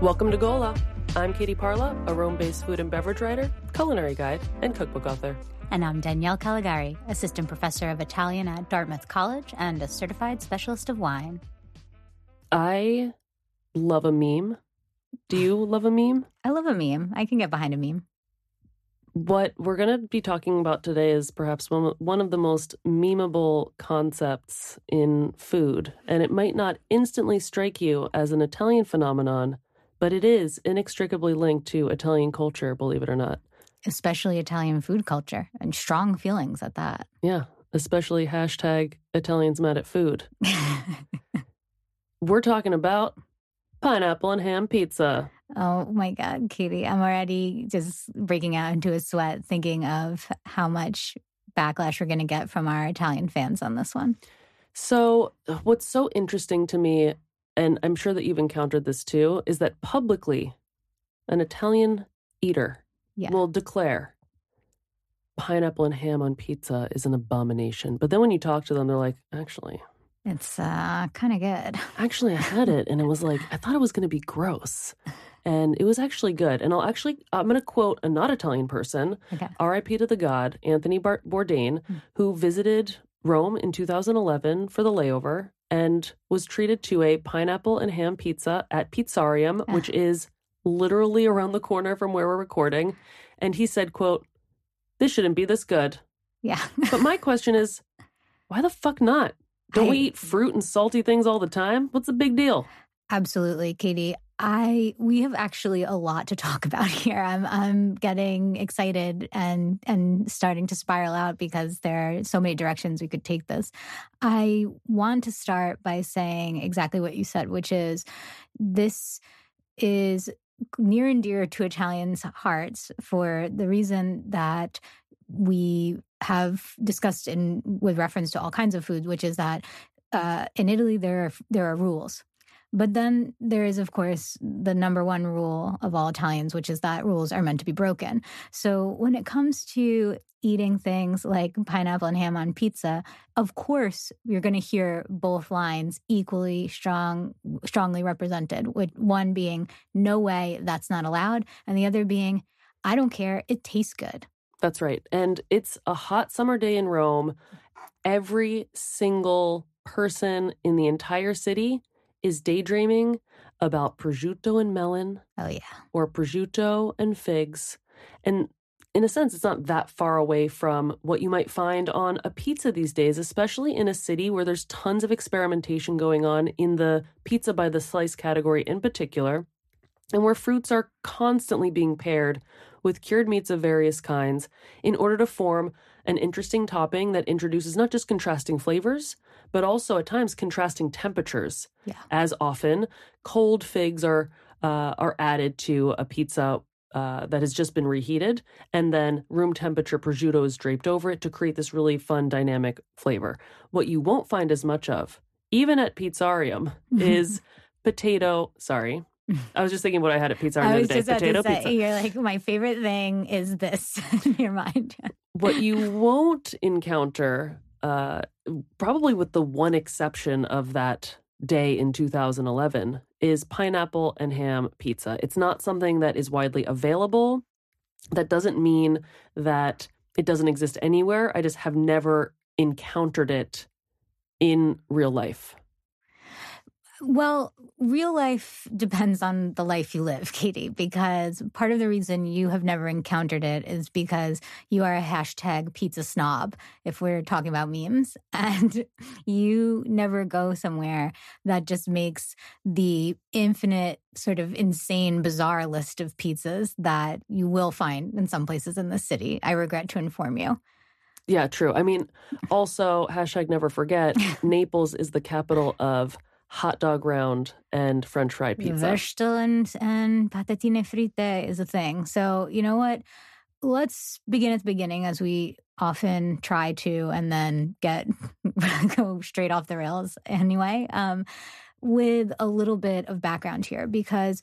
Welcome to Gola. I'm Katie Parla, a Rome based food and beverage writer, culinary guide, and cookbook author. And I'm Danielle Callegari, assistant professor of Italian at Dartmouth College and a certified specialist of wine. I love a meme. Do you love a meme? I love a meme. I can get behind a meme. What we're going to be talking about today is perhaps one, one of the most memeable concepts in food. And it might not instantly strike you as an Italian phenomenon, but it is inextricably linked to Italian culture, believe it or not. Especially Italian food culture and strong feelings at that. Yeah, especially hashtag Italians mad at food. We're talking about pineapple and ham pizza. Oh my God, Katie, I'm already just breaking out into a sweat thinking of how much backlash we're going to get from our Italian fans on this one. So, what's so interesting to me, and I'm sure that you've encountered this too, is that publicly an Italian eater Yeah. will declare pineapple and ham on pizza is an abomination. But then when you talk to them, they're like, actually, It's uh, kind of good. actually, I had it and it was like, I thought it was going to be gross. And it was actually good. And I'll actually, I'm going to quote a not Italian person, Okay. RIP to the god, Anthony Bourdain, Mm. who visited Rome in 2011 for the layover and was treated to a pineapple and ham pizza at Pizzarium, Ah. which is literally around the corner from where we're recording. And he said, quote, this shouldn't be this good. Yeah. But my question is, why the fuck not? Don't we eat fruit and salty things all the time? What's the big deal? Absolutely, Katie. I we have actually a lot to talk about here. I'm I'm getting excited and and starting to spiral out because there are so many directions we could take this. I want to start by saying exactly what you said, which is this is near and dear to Italians' hearts for the reason that we have discussed in with reference to all kinds of foods, which is that uh, in Italy there are there are rules. But then there is, of course, the number one rule of all Italians, which is that rules are meant to be broken. So when it comes to eating things like pineapple and ham on pizza, of course, you're going to hear both lines equally strong, strongly represented. With one being, no way, that's not allowed. And the other being, I don't care, it tastes good. That's right. And it's a hot summer day in Rome. Every single person in the entire city is daydreaming about prosciutto and melon Oh, yeah. or prosciutto and figs. And in a sense, it's not that far away from what you might find on a pizza these days, especially in a city where there's tons of experimentation going on in the pizza by the slice category in particular, and where fruits are constantly being paired with cured meats of various kinds in order to form an interesting topping that introduces not just contrasting flavors, but also at times contrasting temperatures. Yeah. As often, cold figs are uh, are added to a pizza uh, that has just been reheated, and then room temperature prosciutto is draped over it to create this really fun dynamic flavor. What you won't find as much of, even at Pizzarium, is potato. Sorry, I was just thinking what I had at Pizzarium the other day. Potato to say, pizza. you're like, my favorite thing is this in your mind. what you won't encounter, uh, probably with the one exception of that day in 2011, is pineapple and ham pizza. It's not something that is widely available. That doesn't mean that it doesn't exist anywhere. I just have never encountered it in real life. Well, real life depends on the life you live, Katie, because part of the reason you have never encountered it is because you are a hashtag pizza snob, if we're talking about memes, and you never go somewhere that just makes the infinite, sort of insane, bizarre list of pizzas that you will find in some places in the city. I regret to inform you. Yeah, true. I mean, also, hashtag never forget, Naples is the capital of hot dog round and french fry pizza. Würstel and, and patatine fritte is a thing. So, you know what? Let's begin at the beginning as we often try to and then get go straight off the rails anyway. Um, with a little bit of background here because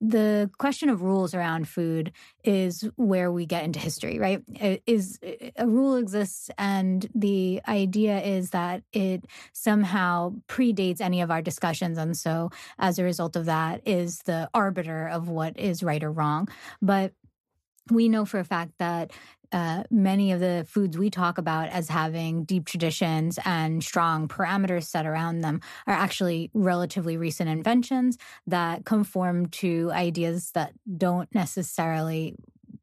the question of rules around food is where we get into history, right? Is eh, a rule exists and the idea is that it somehow predates any of our discussions and so as a result of that is the arbiter of what is right or wrong. But we know for a fact that uh, many of the foods we talk about as having deep traditions and strong parameters set around them are actually relatively recent inventions that conform to ideas that don't necessarily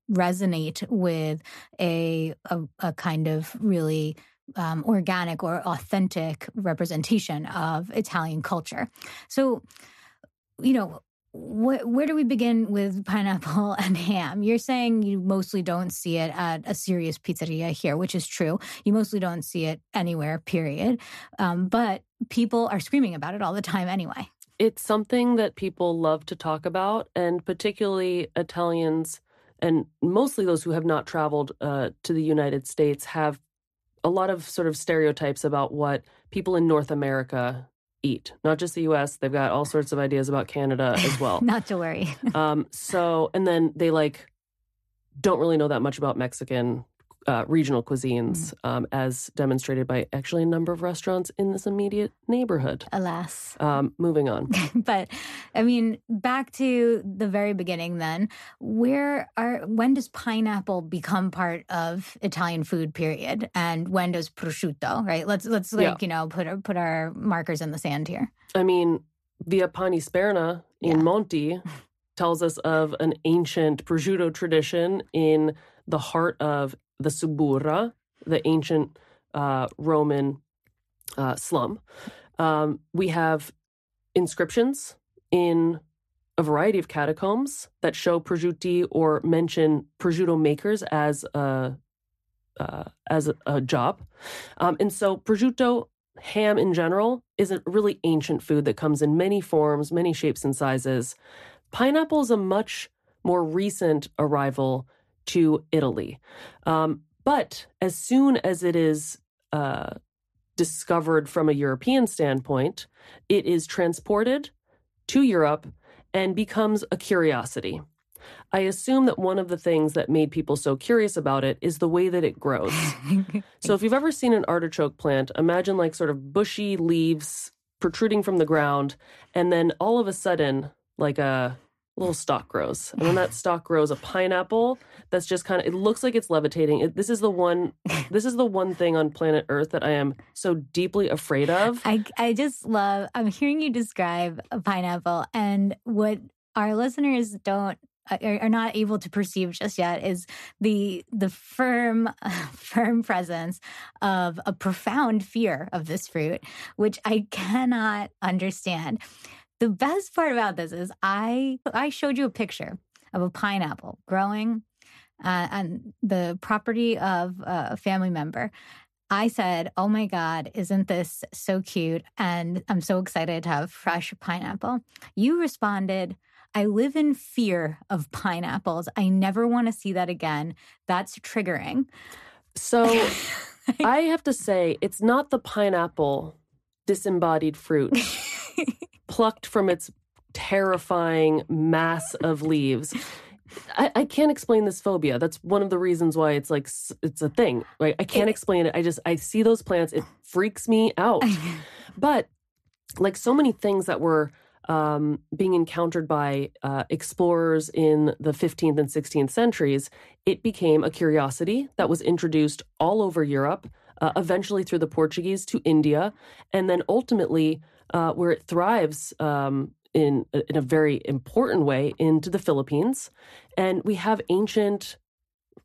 resonate with a, a, a kind of really um, organic or authentic representation of Italian culture. So, you know, wh- where do we begin with pineapple and ham? You're saying you mostly don't see it at a serious pizzeria here, which is true. You mostly don't see it anywhere, period. Um, but people are screaming about it all the time anyway. It's something that people love to talk about, and particularly Italians, and mostly those who have not traveled uh, to the United States, have a lot of sort of stereotypes about what people in North America eat, not just the US. They've got all sorts of ideas about Canada as well. not to worry. um, so, and then they like don't really know that much about Mexican uh, regional cuisines, mm. um, as demonstrated by actually a number of restaurants in this immediate neighborhood. Alas. Um, moving on. but I mean, back to the very beginning then, where are, when does pineapple become part of Italian food, period? And when does prosciutto, right? Let's, let's like, yeah. you know, put, our, put our markers in the sand here. I mean, Via Panisperna in yeah. Monti tells us of an ancient prosciutto tradition in the heart of the Suburra, the ancient uh, Roman uh, slum. Um, we have inscriptions in a variety of catacombs that show prosciutti or mention prosciutto makers as a uh, as a, a job, um, and so prosciutto ham in general is a really ancient food that comes in many forms, many shapes and sizes. Pineapple is a much more recent arrival to Italy. Um, but as soon as it is uh, discovered from a European standpoint, it is transported to Europe and becomes a curiosity. I assume that one of the things that made people so curious about it is the way that it grows. so, if you've ever seen an artichoke plant, imagine like sort of bushy leaves protruding from the ground, and then all of a sudden, like a little stalk grows. And when that stalk grows, a pineapple that's just kind of it looks like it's levitating. It, this is the one this is the one thing on planet Earth that I am so deeply afraid of. I I just love I'm hearing you describe a pineapple and what our listeners don't uh, are not able to perceive just yet is the the firm firm presence of a profound fear of this fruit which I cannot understand. The best part about this is I I showed you a picture of a pineapple growing uh, on the property of a family member. I said, "Oh my God, isn't this so cute?" And I'm so excited to have fresh pineapple. You responded, "I live in fear of pineapples. I never want to see that again. That's triggering." So I have to say, it's not the pineapple disembodied fruit. plucked from its terrifying mass of leaves. I, I, can't explain this phobia. That's one of the reasons why it's like it's a thing. Right? I can't explain it. I just I see those plants. It freaks me out. but like so many things that were um, being encountered by uh, explorers in the 15th and 16th centuries, it became a curiosity that was introduced all over Europe. Uh, eventually through the Portuguese to India, and then ultimately uh, where it thrives um, in in a very important way into the Philippines, and we have ancient.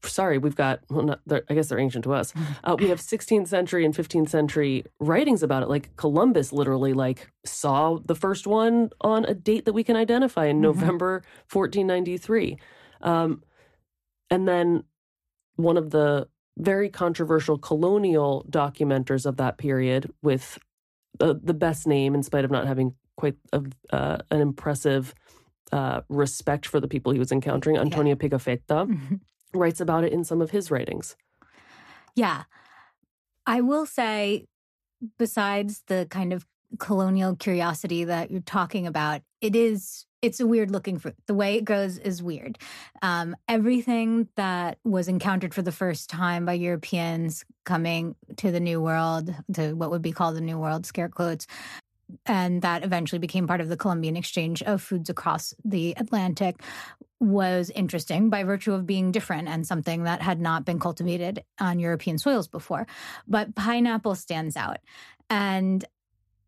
Sorry, we've got. Well, not, I guess they're ancient to us. Uh, we have 16th century and 15th century writings about it. Like Columbus, literally, like saw the first one on a date that we can identify in mm-hmm. November 1493, um, and then one of the very controversial colonial documenters of that period with the best name, in spite of not having quite a, uh, an impressive uh, respect for the people he was encountering, Antonio yeah. Pigafetta, mm-hmm. writes about it in some of his writings. Yeah. I will say, besides the kind of colonial curiosity that you're talking about, it is it's a weird looking fruit. The way it grows is weird. Um, everything that was encountered for the first time by Europeans coming to the New World, to what would be called the New World, scare quotes, and that eventually became part of the Columbian exchange of foods across the Atlantic was interesting by virtue of being different and something that had not been cultivated on European soils before. But pineapple stands out. And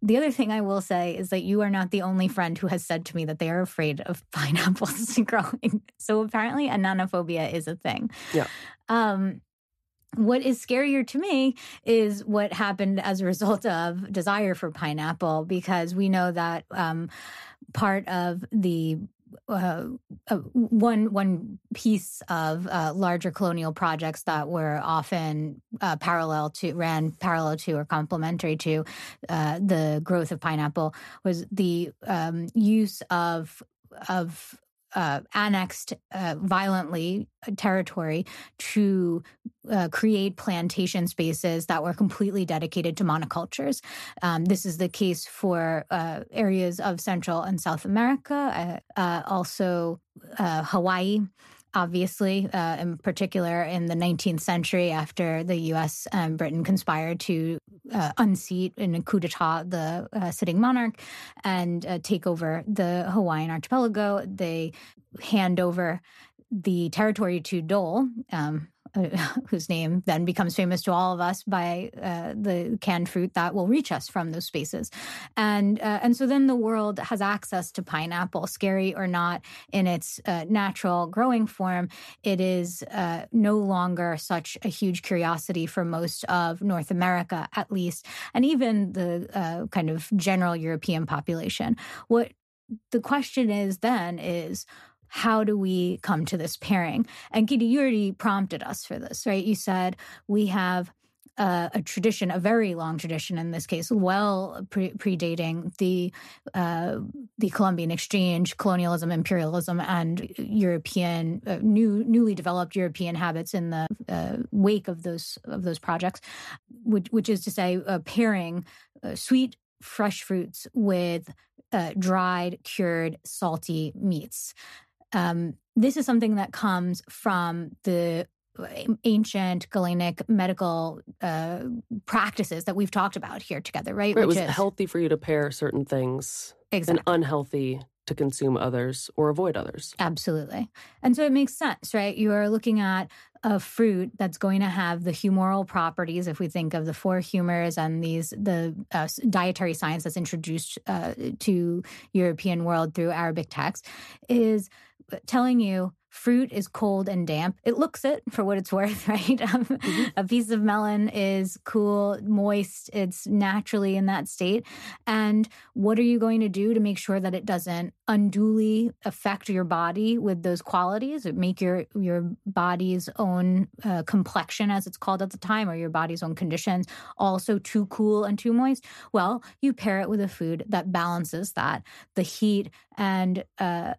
the other thing I will say is that you are not the only friend who has said to me that they are afraid of pineapples growing. So apparently, ananophobia is a thing. Yeah. Um, what is scarier to me is what happened as a result of desire for pineapple, because we know that um, part of the uh, uh, one one piece of uh, larger colonial projects that were often uh, parallel to ran parallel to or complementary to uh, the growth of pineapple was the um, use of of uh, annexed uh, violently territory to uh, create plantation spaces that were completely dedicated to monocultures. Um, this is the case for uh, areas of Central and South America, uh, uh, also Hawaii obviously, uh, in particular in the 19th century after the US and Britain conspired to uh, unseat in a coup d'etat the uh, sitting monarch and uh, take over the Hawaiian archipelago. They hand over the territory to Dole, um, whose name then becomes famous to all of us by uh, the canned fruit that will reach us from those spaces, and uh, and so then the world has access to pineapple, scary or not, in its uh, natural growing form. It is uh, no longer such a huge curiosity for most of North America, at least, and even the uh, kind of general European population. What the question is then is how do we come to this pairing? And Kitty, you already prompted us for this, right? You said we have uh, a tradition, a very long tradition in this case, well pre- predating the uh, the Columbian exchange, colonialism, imperialism, and European uh, new newly developed European habits in the uh, wake of those of those projects, which, which is to say, uh, pairing uh, sweet fresh fruits with dried, cured, salty meats. Um, this is something that comes from the ancient Galenic medical uh, practices that we've talked about here together, right? right it was is, healthy for you to pair certain things exactly. and unhealthy to consume others or avoid others. Absolutely. And so it makes sense, right? You are looking at a fruit that's going to have the humoral properties if we think of the four humors and these the uh, dietary science that's introduced uh, to european world through arabic texts is telling you fruit is cold and damp. It looks it for what it's worth, right? Um, mm-hmm. A piece of melon is cool, moist, it's naturally in that state. And what are you going to do to make sure that it doesn't unduly affect your body with those qualities, It make your your body's own uh, complexion as it's called at the time or your body's own conditions also too cool and too moist? Well, you pair it with a food that balances that, the heat and uh,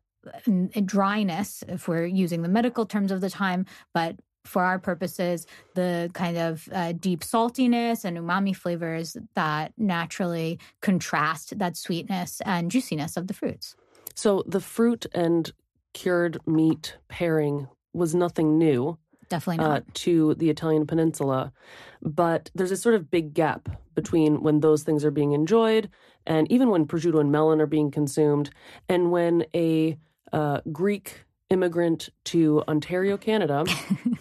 dryness, if we're using the medical terms of the time, but for our purposes, the kind of uh, deep saltiness and umami flavors that naturally contrast that sweetness and juiciness of the fruits. So the fruit and cured meat pairing was nothing new. Definitely not. Uh, to the Italian peninsula. But there's a sort of big gap between when those things are being enjoyed and even when prosciutto and melon are being consumed and when a uh, Greek immigrant to Ontario, Canada,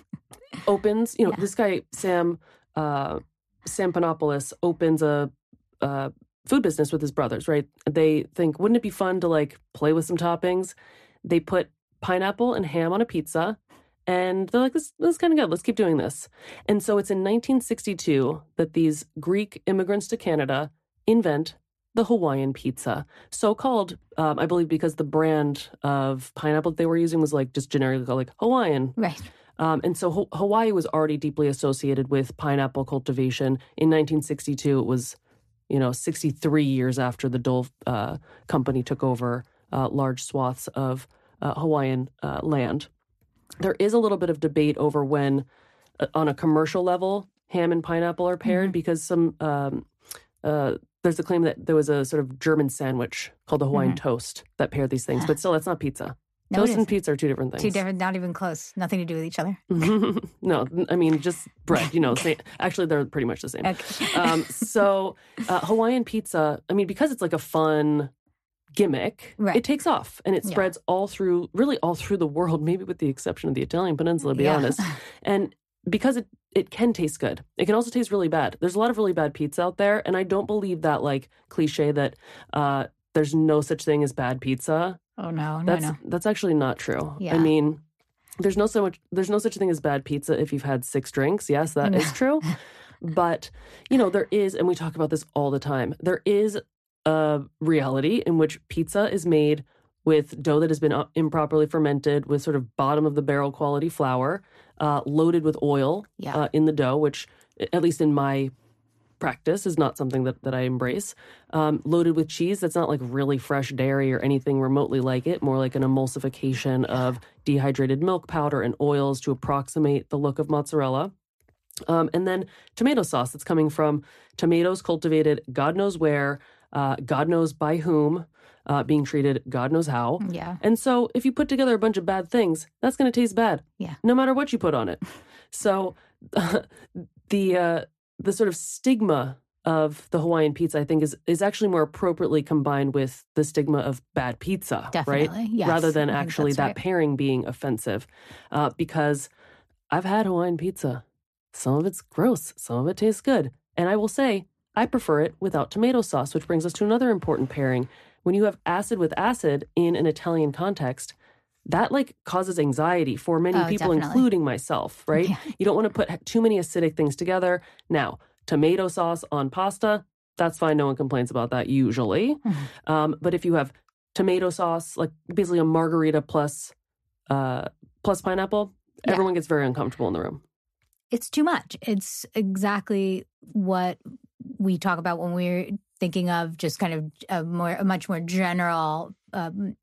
opens. You know, yeah. this guy Sam uh, Sam Panopoulos opens a, a food business with his brothers. Right? They think, wouldn't it be fun to like play with some toppings? They put pineapple and ham on a pizza. And they're like, this, this is kind of good. Let's keep doing this. And so it's in 1962 that these Greek immigrants to Canada invent the Hawaiian pizza. So called, um, I believe, because the brand of pineapple they were using was like just generically called like Hawaiian. Right. Um, and so Ho- Hawaii was already deeply associated with pineapple cultivation. In 1962, it was, you know, 63 years after the Dole uh, company took over uh, large swaths of uh, Hawaiian uh, land. There is a little bit of debate over when, uh, on a commercial level, ham and pineapple are paired Mm-hmm. because some um, uh, there's a claim that there was a sort of German sandwich called the Hawaiian toast that paired these things, but still, that's not pizza. Mm-hmm. No, toast and pizza are two different things. Two different, not even close. Nothing to do with each other. no, I mean just bread. You know, same, actually they're pretty much the same. Okay. Um, so uh, Hawaiian pizza, I mean, because it's like a fun gimmick, Right. it takes off and it Yeah. spreads all through, really all through the world, maybe with the exception of the Italian peninsula, to be Yeah. honest. And because it it can taste good, it can also taste really bad. There's a lot of really bad pizza out there, and I don't believe that like cliche that uh, there's no such thing as bad pizza. Oh no, no, That's no. that's actually not true. Yeah. I mean, there's no so much there's no such thing as bad pizza if you've had six drinks. Yes, that is true. But you know, there is, and we talk about this all the time. There is a reality in which pizza is made with dough that has been uh, improperly fermented, with sort of bottom of the barrel quality flour, uh, loaded with oil Yeah. uh, in the dough, which, at least in my practice, is not something that, that I embrace. Um, loaded with cheese that's not like really fresh dairy or anything remotely like it, more like an emulsification of dehydrated milk powder and oils to approximate the look of mozzarella. Um, and then tomato sauce that's coming from tomatoes cultivated God knows where, uh, God knows by whom, uh, being treated God knows how. Yeah. And so if you put together a bunch of bad things, that's going to taste bad. Yeah. No matter what you put on it. So the uh, the sort of stigma of the Hawaiian pizza, I think, is is actually more appropriately combined with the stigma of bad pizza, right? Definitely, yes. Rather than I actually that right. pairing being offensive, uh, because I've had Hawaiian pizza. Some of it's gross, some of it tastes good, and I will say I prefer it without tomato sauce, which brings us to another important pairing. When you have acid with acid in an Italian context, that like causes anxiety for many Oh, people, definitely. including myself, right? Yeah. You don't want to put too many acidic things together. Now, tomato sauce on pasta, that's fine. No one complains about that usually. Mhm. Um, but if you have tomato sauce, like basically a margherita plus uh, plus pineapple, Yeah. everyone gets very uncomfortable in the room. it's too much. It's exactly what we talk about when we're thinking of just kind of a more, a much more general um,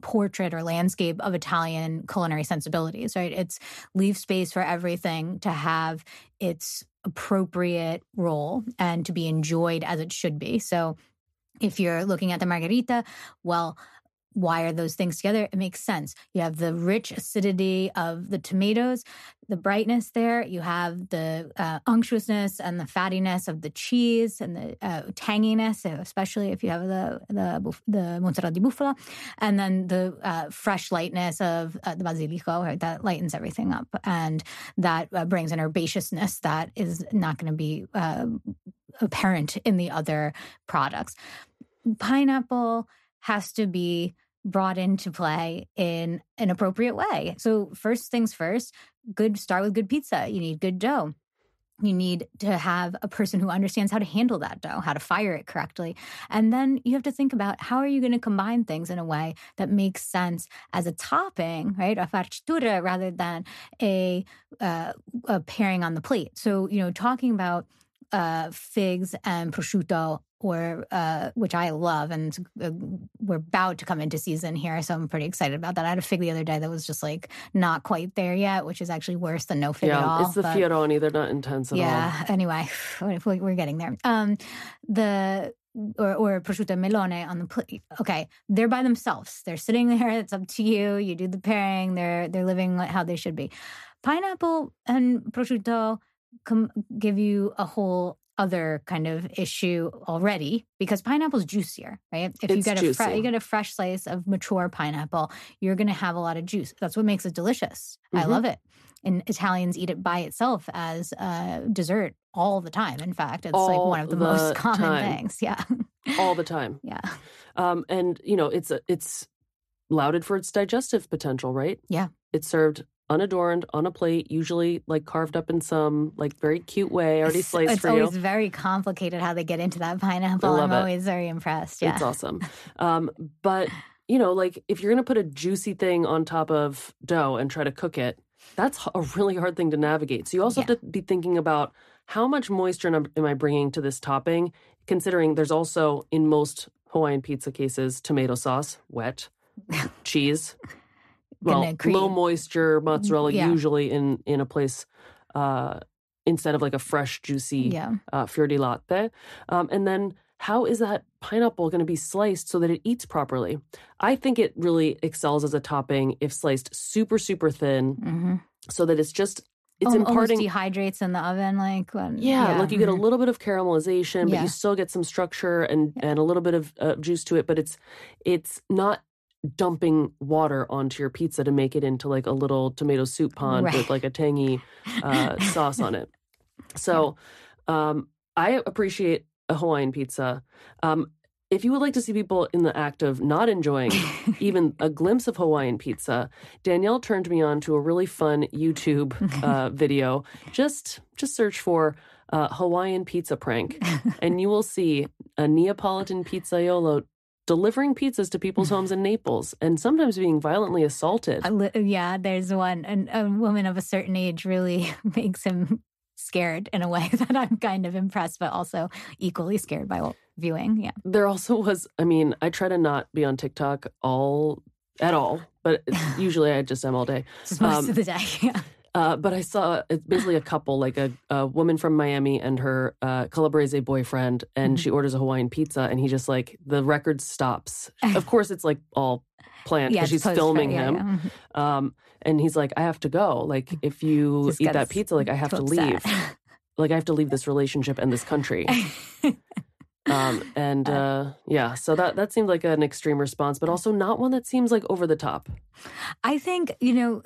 portrait or landscape of Italian culinary sensibilities. Right? It's leave space for everything to have its appropriate role and to be enjoyed as it should be. So, if you're looking at the margherita, well. Why are those things together? It makes sense. You have the rich acidity of the tomatoes, the brightness there. You have the uh, unctuousness and the fattiness of the cheese and the uh, tanginess, especially if you have the the the mozzarella di bufala, and then the uh, fresh lightness of uh, the basilico right, that lightens everything up, and that uh, brings an herbaceousness that is not going to be uh, apparent in the other products. Pineapple has to be brought into play in an appropriate way. So first things first, good start with good pizza. You need good dough. You need to have a person who understands how to handle that dough, how to fire it correctly. And then you have to think about how are you going to combine things in a way that makes sense as a topping, right? A farcitura rather than a, uh, a pairing on the plate. So, you know, talking about uh, figs and prosciutto, or uh, which I love, and uh, we're about to come into season here, so I'm pretty excited about that. I had a fig the other day that was just like not quite there yet, which is actually worse than no fig at yeah, all. it's the but- fioroni. They're not intense at all. yeah. Anyway, we- we're getting there. Um, the or or prosciutto melone on the plate. Okay, they're by themselves. They're sitting there. It's up to you. You do the pairing. They're they're living how they should be. Pineapple and prosciutto com- give you a whole other kind of issue already because pineapple's juicier, right? If you It's get a fre- you get a fresh slice of mature pineapple, you're going to have a lot of juice. That's what makes it delicious. I Mhm. love it. And Italians eat it by itself as a dessert all the time. In fact, it's like one of the, the most common time. things. Yeah. all the time. yeah. Um, and you know, it's a, it's lauded for its digestive potential, right? Yeah. It's served unadorned on a plate, usually like carved up in some like very cute way, already It's- sliced it's for you. It's always very complicated how they get into that pineapple. I'm it. always very impressed. Yeah. It's awesome. Um, but you know, like if you're gonna put a juicy thing on top of dough and try to cook it, that's a really hard thing to navigate. So you also Yeah. have to be thinking about how much moisture am I bringing to this topping, considering there's also in most Hawaiian pizza cases tomato sauce, wet, cheese, well, create- low moisture mozzarella Yeah. usually in in a place uh, instead of like a fresh juicy Yeah. uh, fior di latte. Um, and then how is that pineapple going to be sliced so that it eats properly? I think it really excels as a topping if sliced super, super thin hmm so that it's just, it's imparting. dehydrates in the oven, like when, Yeah, like you get a mhm. little bit of caramelization, but Yeah. you still get some structure and and a little bit of uh, juice to it. But it's it's not dumping water onto your pizza to make it into like a little tomato soup pond Right. with like a tangy uh, sauce on it. So um, I appreciate a Hawaiian pizza. Um, if you would like to see people in the act of not enjoying even a glimpse of Hawaiian pizza, Danielle turned me on to a really fun YouTube uh, video. Just just search for uh, Hawaiian pizza prank, and you will see a Neapolitan pizzaiolo delivering pizzas to people's homes in Naples, and sometimes being violently assaulted. Li- yeah, there's one, and a woman of a certain age really makes him scared in a way that I'm kind of impressed, but also equally scared by viewing. Yeah. There also was, I mean, I try to not be on TikTok all at all, but usually I just am all day. Just most Um, of the day. Yeah. Uh, but I saw it's basically a couple, like a, a woman from Miami and her uh, Calabrese boyfriend, and Mhm. she orders a Hawaiian pizza, and he just like the record stops. Of course, it's like all planned because it's she's filming yeah, him, yeah. Mhm. um, and he's like, "I have to go. Like, if you Just eat that pizza, like I have to leave. Like, I have to leave this relationship and this country." Um, and uh, yeah, so that that seemed like an extreme response, but also not one that seems like over the top. I think you know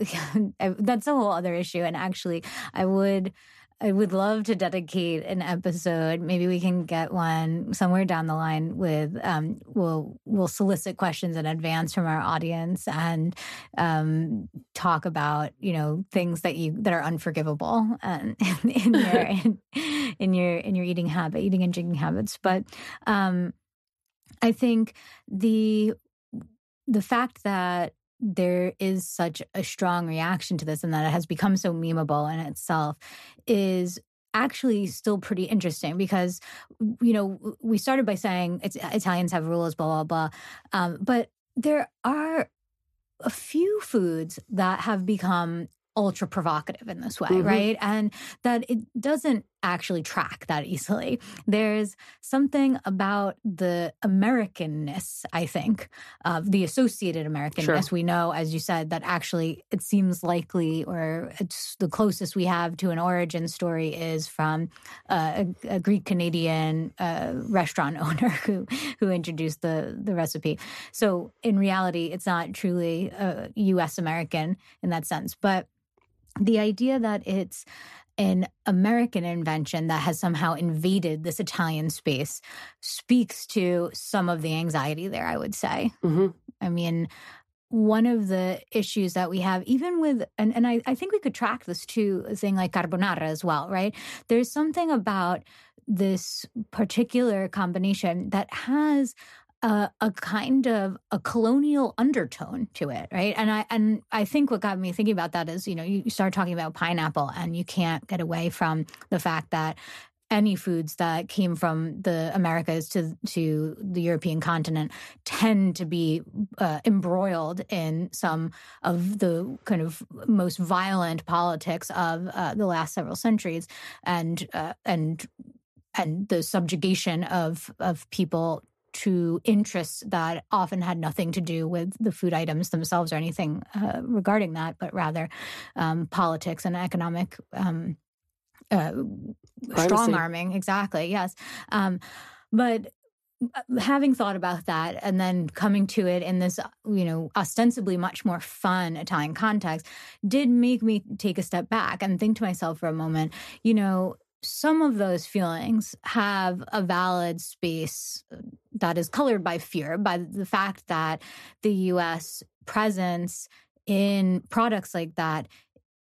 that's a whole other issue, and actually, I would. I would love to dedicate an episode. Maybe we can get one somewhere down the line with um we'll we'll solicit questions in advance from our audience and um talk about, you know, things that you that are unforgivable um, in your in, in your in your eating habit, eating and drinking habits. But um I think the the fact that there is such a strong reaction to this and that it has become so memeable in itself is actually still pretty interesting because you know we started by saying it's, Italians have rules blah blah blah um, but there are a few foods that have become ultra provocative in this way Mhm. right and that it doesn't actually track that easily there's something about the Americanness, I think, of the associated Americanness. We know, as you said, that actually it seems likely, or it's the closest we have to an origin story is from uh, a, a Greek Canadian uh, restaurant owner who who introduced the the recipe. So in reality, it's not truly uh, U.S. American in that sense, but the idea that it's an American invention that has somehow invaded this Italian space speaks to some of the anxiety there, I would say. hmm I mean, one of the issues that we have, even with, and, and I, I think we could track this to a thing like carbonara as well, right? There's something about this particular combination that has a, a kind of a colonial undertone to it, right? And I and I think what got me thinking about that is, you know, you start talking about pineapple, and you can't get away from the fact that any foods that came from the Americas to to the European continent tend to be uh, embroiled in some of the kind of most violent politics of uh, the last several centuries, and uh, and and the subjugation of of people to interests that often had nothing to do with the food items themselves or anything uh, regarding that, but rather um, politics and economic um, uh, strong arming. Exactly. Yes. Um, but uh, having thought about that and then coming to it in this, you know, ostensibly much more fun Italian context did make me take a step back and think to myself for a moment, you know, some of those feelings have a valid space uh, that is colored by fear, by the fact that the US presence in products like that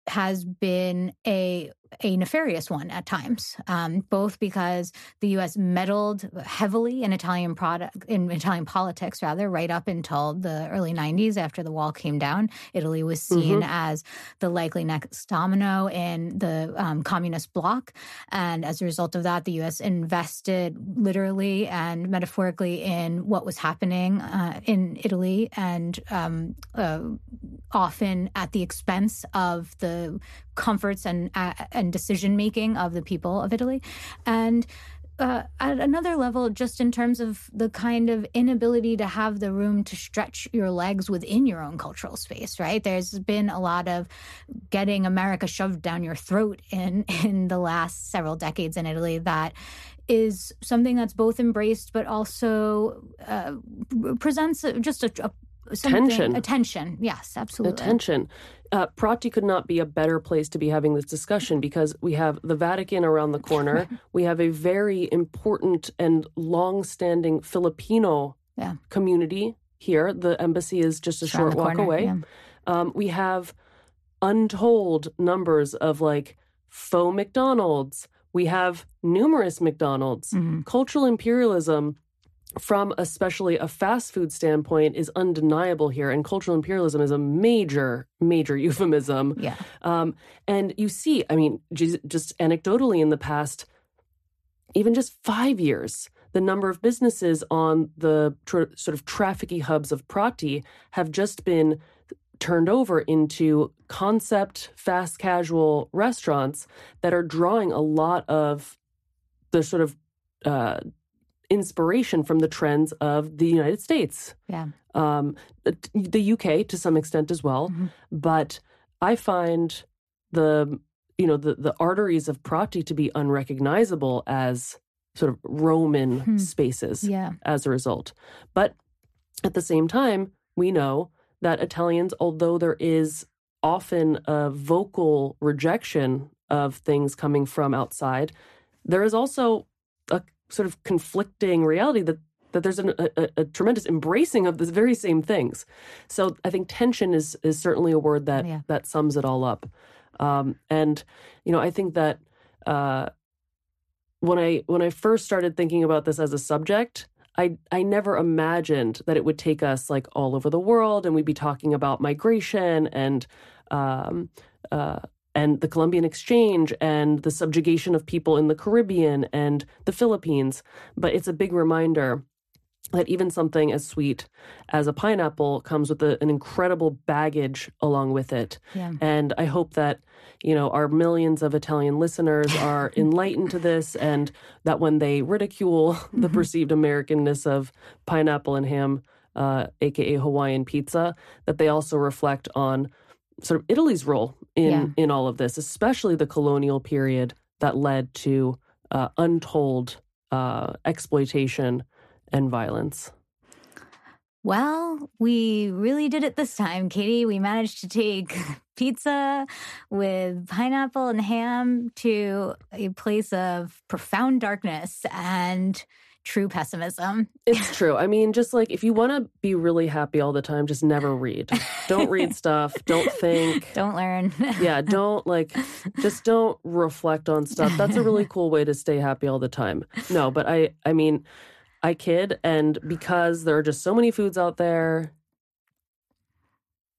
has been a a nefarious one at times, um, both because the U.S. meddled heavily in Italian product in Italian politics, rather, right up until the early '90s after the wall came down. Italy was seen mm-hmm. as the likely next domino in the um, communist bloc, and as a result of that, the U.S. invested literally and metaphorically in what was happening uh, in Italy, and um, uh, often at the expense of the comforts and uh, and decision making of the people of Italy, and. Uh, at another level, just in terms of the kind of inability to have the room to stretch your legs within your own cultural space, right? There's been a lot of getting America shoved down your throat in in the last several decades in Italy that is something that's both embraced but also uh, presents just a, a Attention. Attention. Yes, absolutely. Attention. Uh, Prati could not be a better place to be having this discussion because we have the Vatican around the corner. we have a very important and long-standing Filipino yeah. community here. The embassy is just a short walk corner, away. Yeah. Um, we have untold numbers of like faux McDonald's. We have numerous McDonald's. Mm-hmm. Cultural imperialism from especially a fast food standpoint is undeniable here and cultural imperialism is a major major euphemism. Yeah. Um, and you see i mean just anecdotally in the past even just five years the number of businesses on the tr- sort of trafficky hubs of prati have just been turned over into concept fast casual restaurants that are drawing a lot of the sort of uh, inspiration from the trends of the United States. Yeah. Um, the UK to some extent as well. Mm-hmm. But I find the you know the the arteries of Prati to be unrecognizable as sort of Roman hmm. spaces yeah. as a result. But at the same time, we know that Italians, although there is often a vocal rejection of things coming from outside, there is also a sort of conflicting reality that that there's an, a, a, tremendous embracing of the very same things. So I think tension is is certainly a word that yeah. that sums it all up. Um, and you know, I think that uh, when I when I first started thinking about this as a subject, I I never imagined that it would take us like all over the world, and we'd be talking about migration and um, uh, and the Columbian Exchange and the subjugation of people in the Caribbean and the Philippines. But it's a big reminder that even something as sweet as a pineapple comes with a, an incredible baggage along with it. Yeah. And I hope that, you know, our millions of Italian listeners are enlightened to this and that when they ridicule the mm-hmm. perceived Americanness of pineapple and ham, uh, aka Hawaiian pizza, that they also reflect on sort of Italy's role in yeah. in all of this, especially the colonial period that led to uh, untold uh, exploitation and violence. Well, we really did it this time, Katie. We managed to take pizza with pineapple and ham to a place of profound darkness and true pessimism. It's true. I mean, just like if you want to be really happy all the time, just never read. Don't read stuff. Don't think. Don't learn. yeah, don't like just don't reflect on stuff. That's a really cool way to stay happy all the time. No, but I I mean, I kid and because there are just so many foods out there,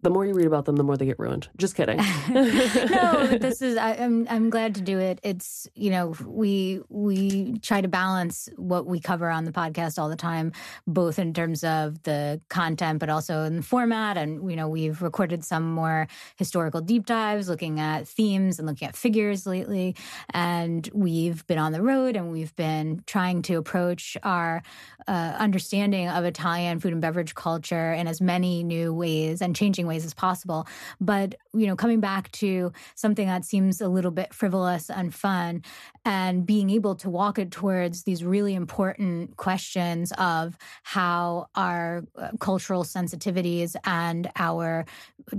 the more you read about them, the more they get ruined. Just kidding. no, this is I, am I'm, I'm glad to do it. It's you know we we try to balance what we cover on the podcast all the time, both in terms of the content, but also in the format. And you know we've recorded some more historical deep dives, looking at themes and looking at figures lately. And we've been on the road and we've been trying to approach our uh, understanding of Italian food and beverage culture in as many new ways and changing ways as possible. But, you know, coming back to something that seems a little bit frivolous and fun and being able to walk it towards these really important questions of how our uh, cultural sensitivities and our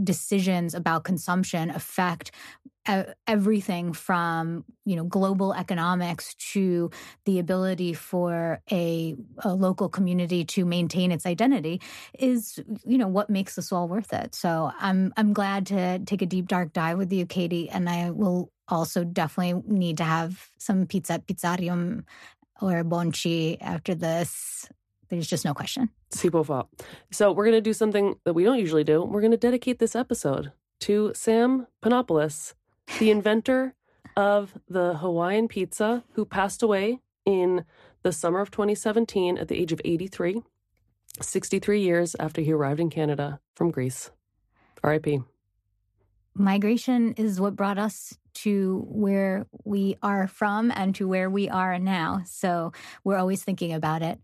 decisions about consumption affect everything from you know global economics to the ability for a, a, local community to maintain its identity is you know what makes this all worth it so i'm i'm glad to take a deep dark dive with you katie and i will also definitely need to have some pizza pizzarium or bonci after this there's just no question. Si può So we're going to do something that we don't usually do. We're going to dedicate this episode to Sam Panopoulos, the inventor of the Hawaiian pizza, who passed away in the summer of 2017 at the age of 83, 63 years after he arrived in Canada from Greece. RIP. Migration is what brought us to where we are from and to where we are now. So we're always thinking about it.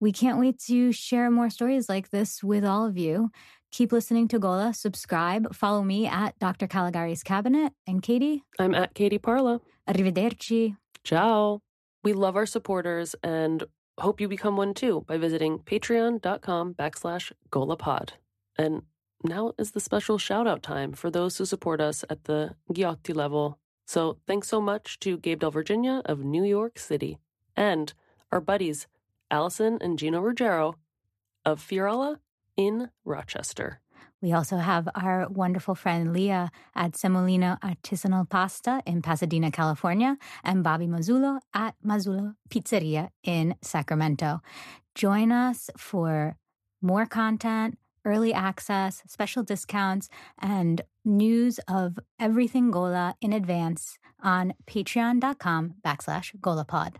We can't wait to share more stories like this with all of you. Keep listening to Gola, subscribe, follow me at Dr. Callegari's Cabinet. And Katie? I'm at Katie Parla. Arrivederci. Ciao. We love our supporters and hope you become one too by visiting patreon.com backslash golapod. And now is the special shout out time for those who support us at the Ghiotti level. So thanks so much to Gabe Del Virginia of New York City and our buddies Allison and Gino Ruggiero of Fiorella in Rochester. We also have our wonderful friend Leah at Semolina Artisanal Pasta in Pasadena, California, and Bobby Mazzullo at Mazzullo Pizzeria in Sacramento. Join us for more content, early access, special discounts, and news of everything Gola in advance on patreon.com backslash Golapod.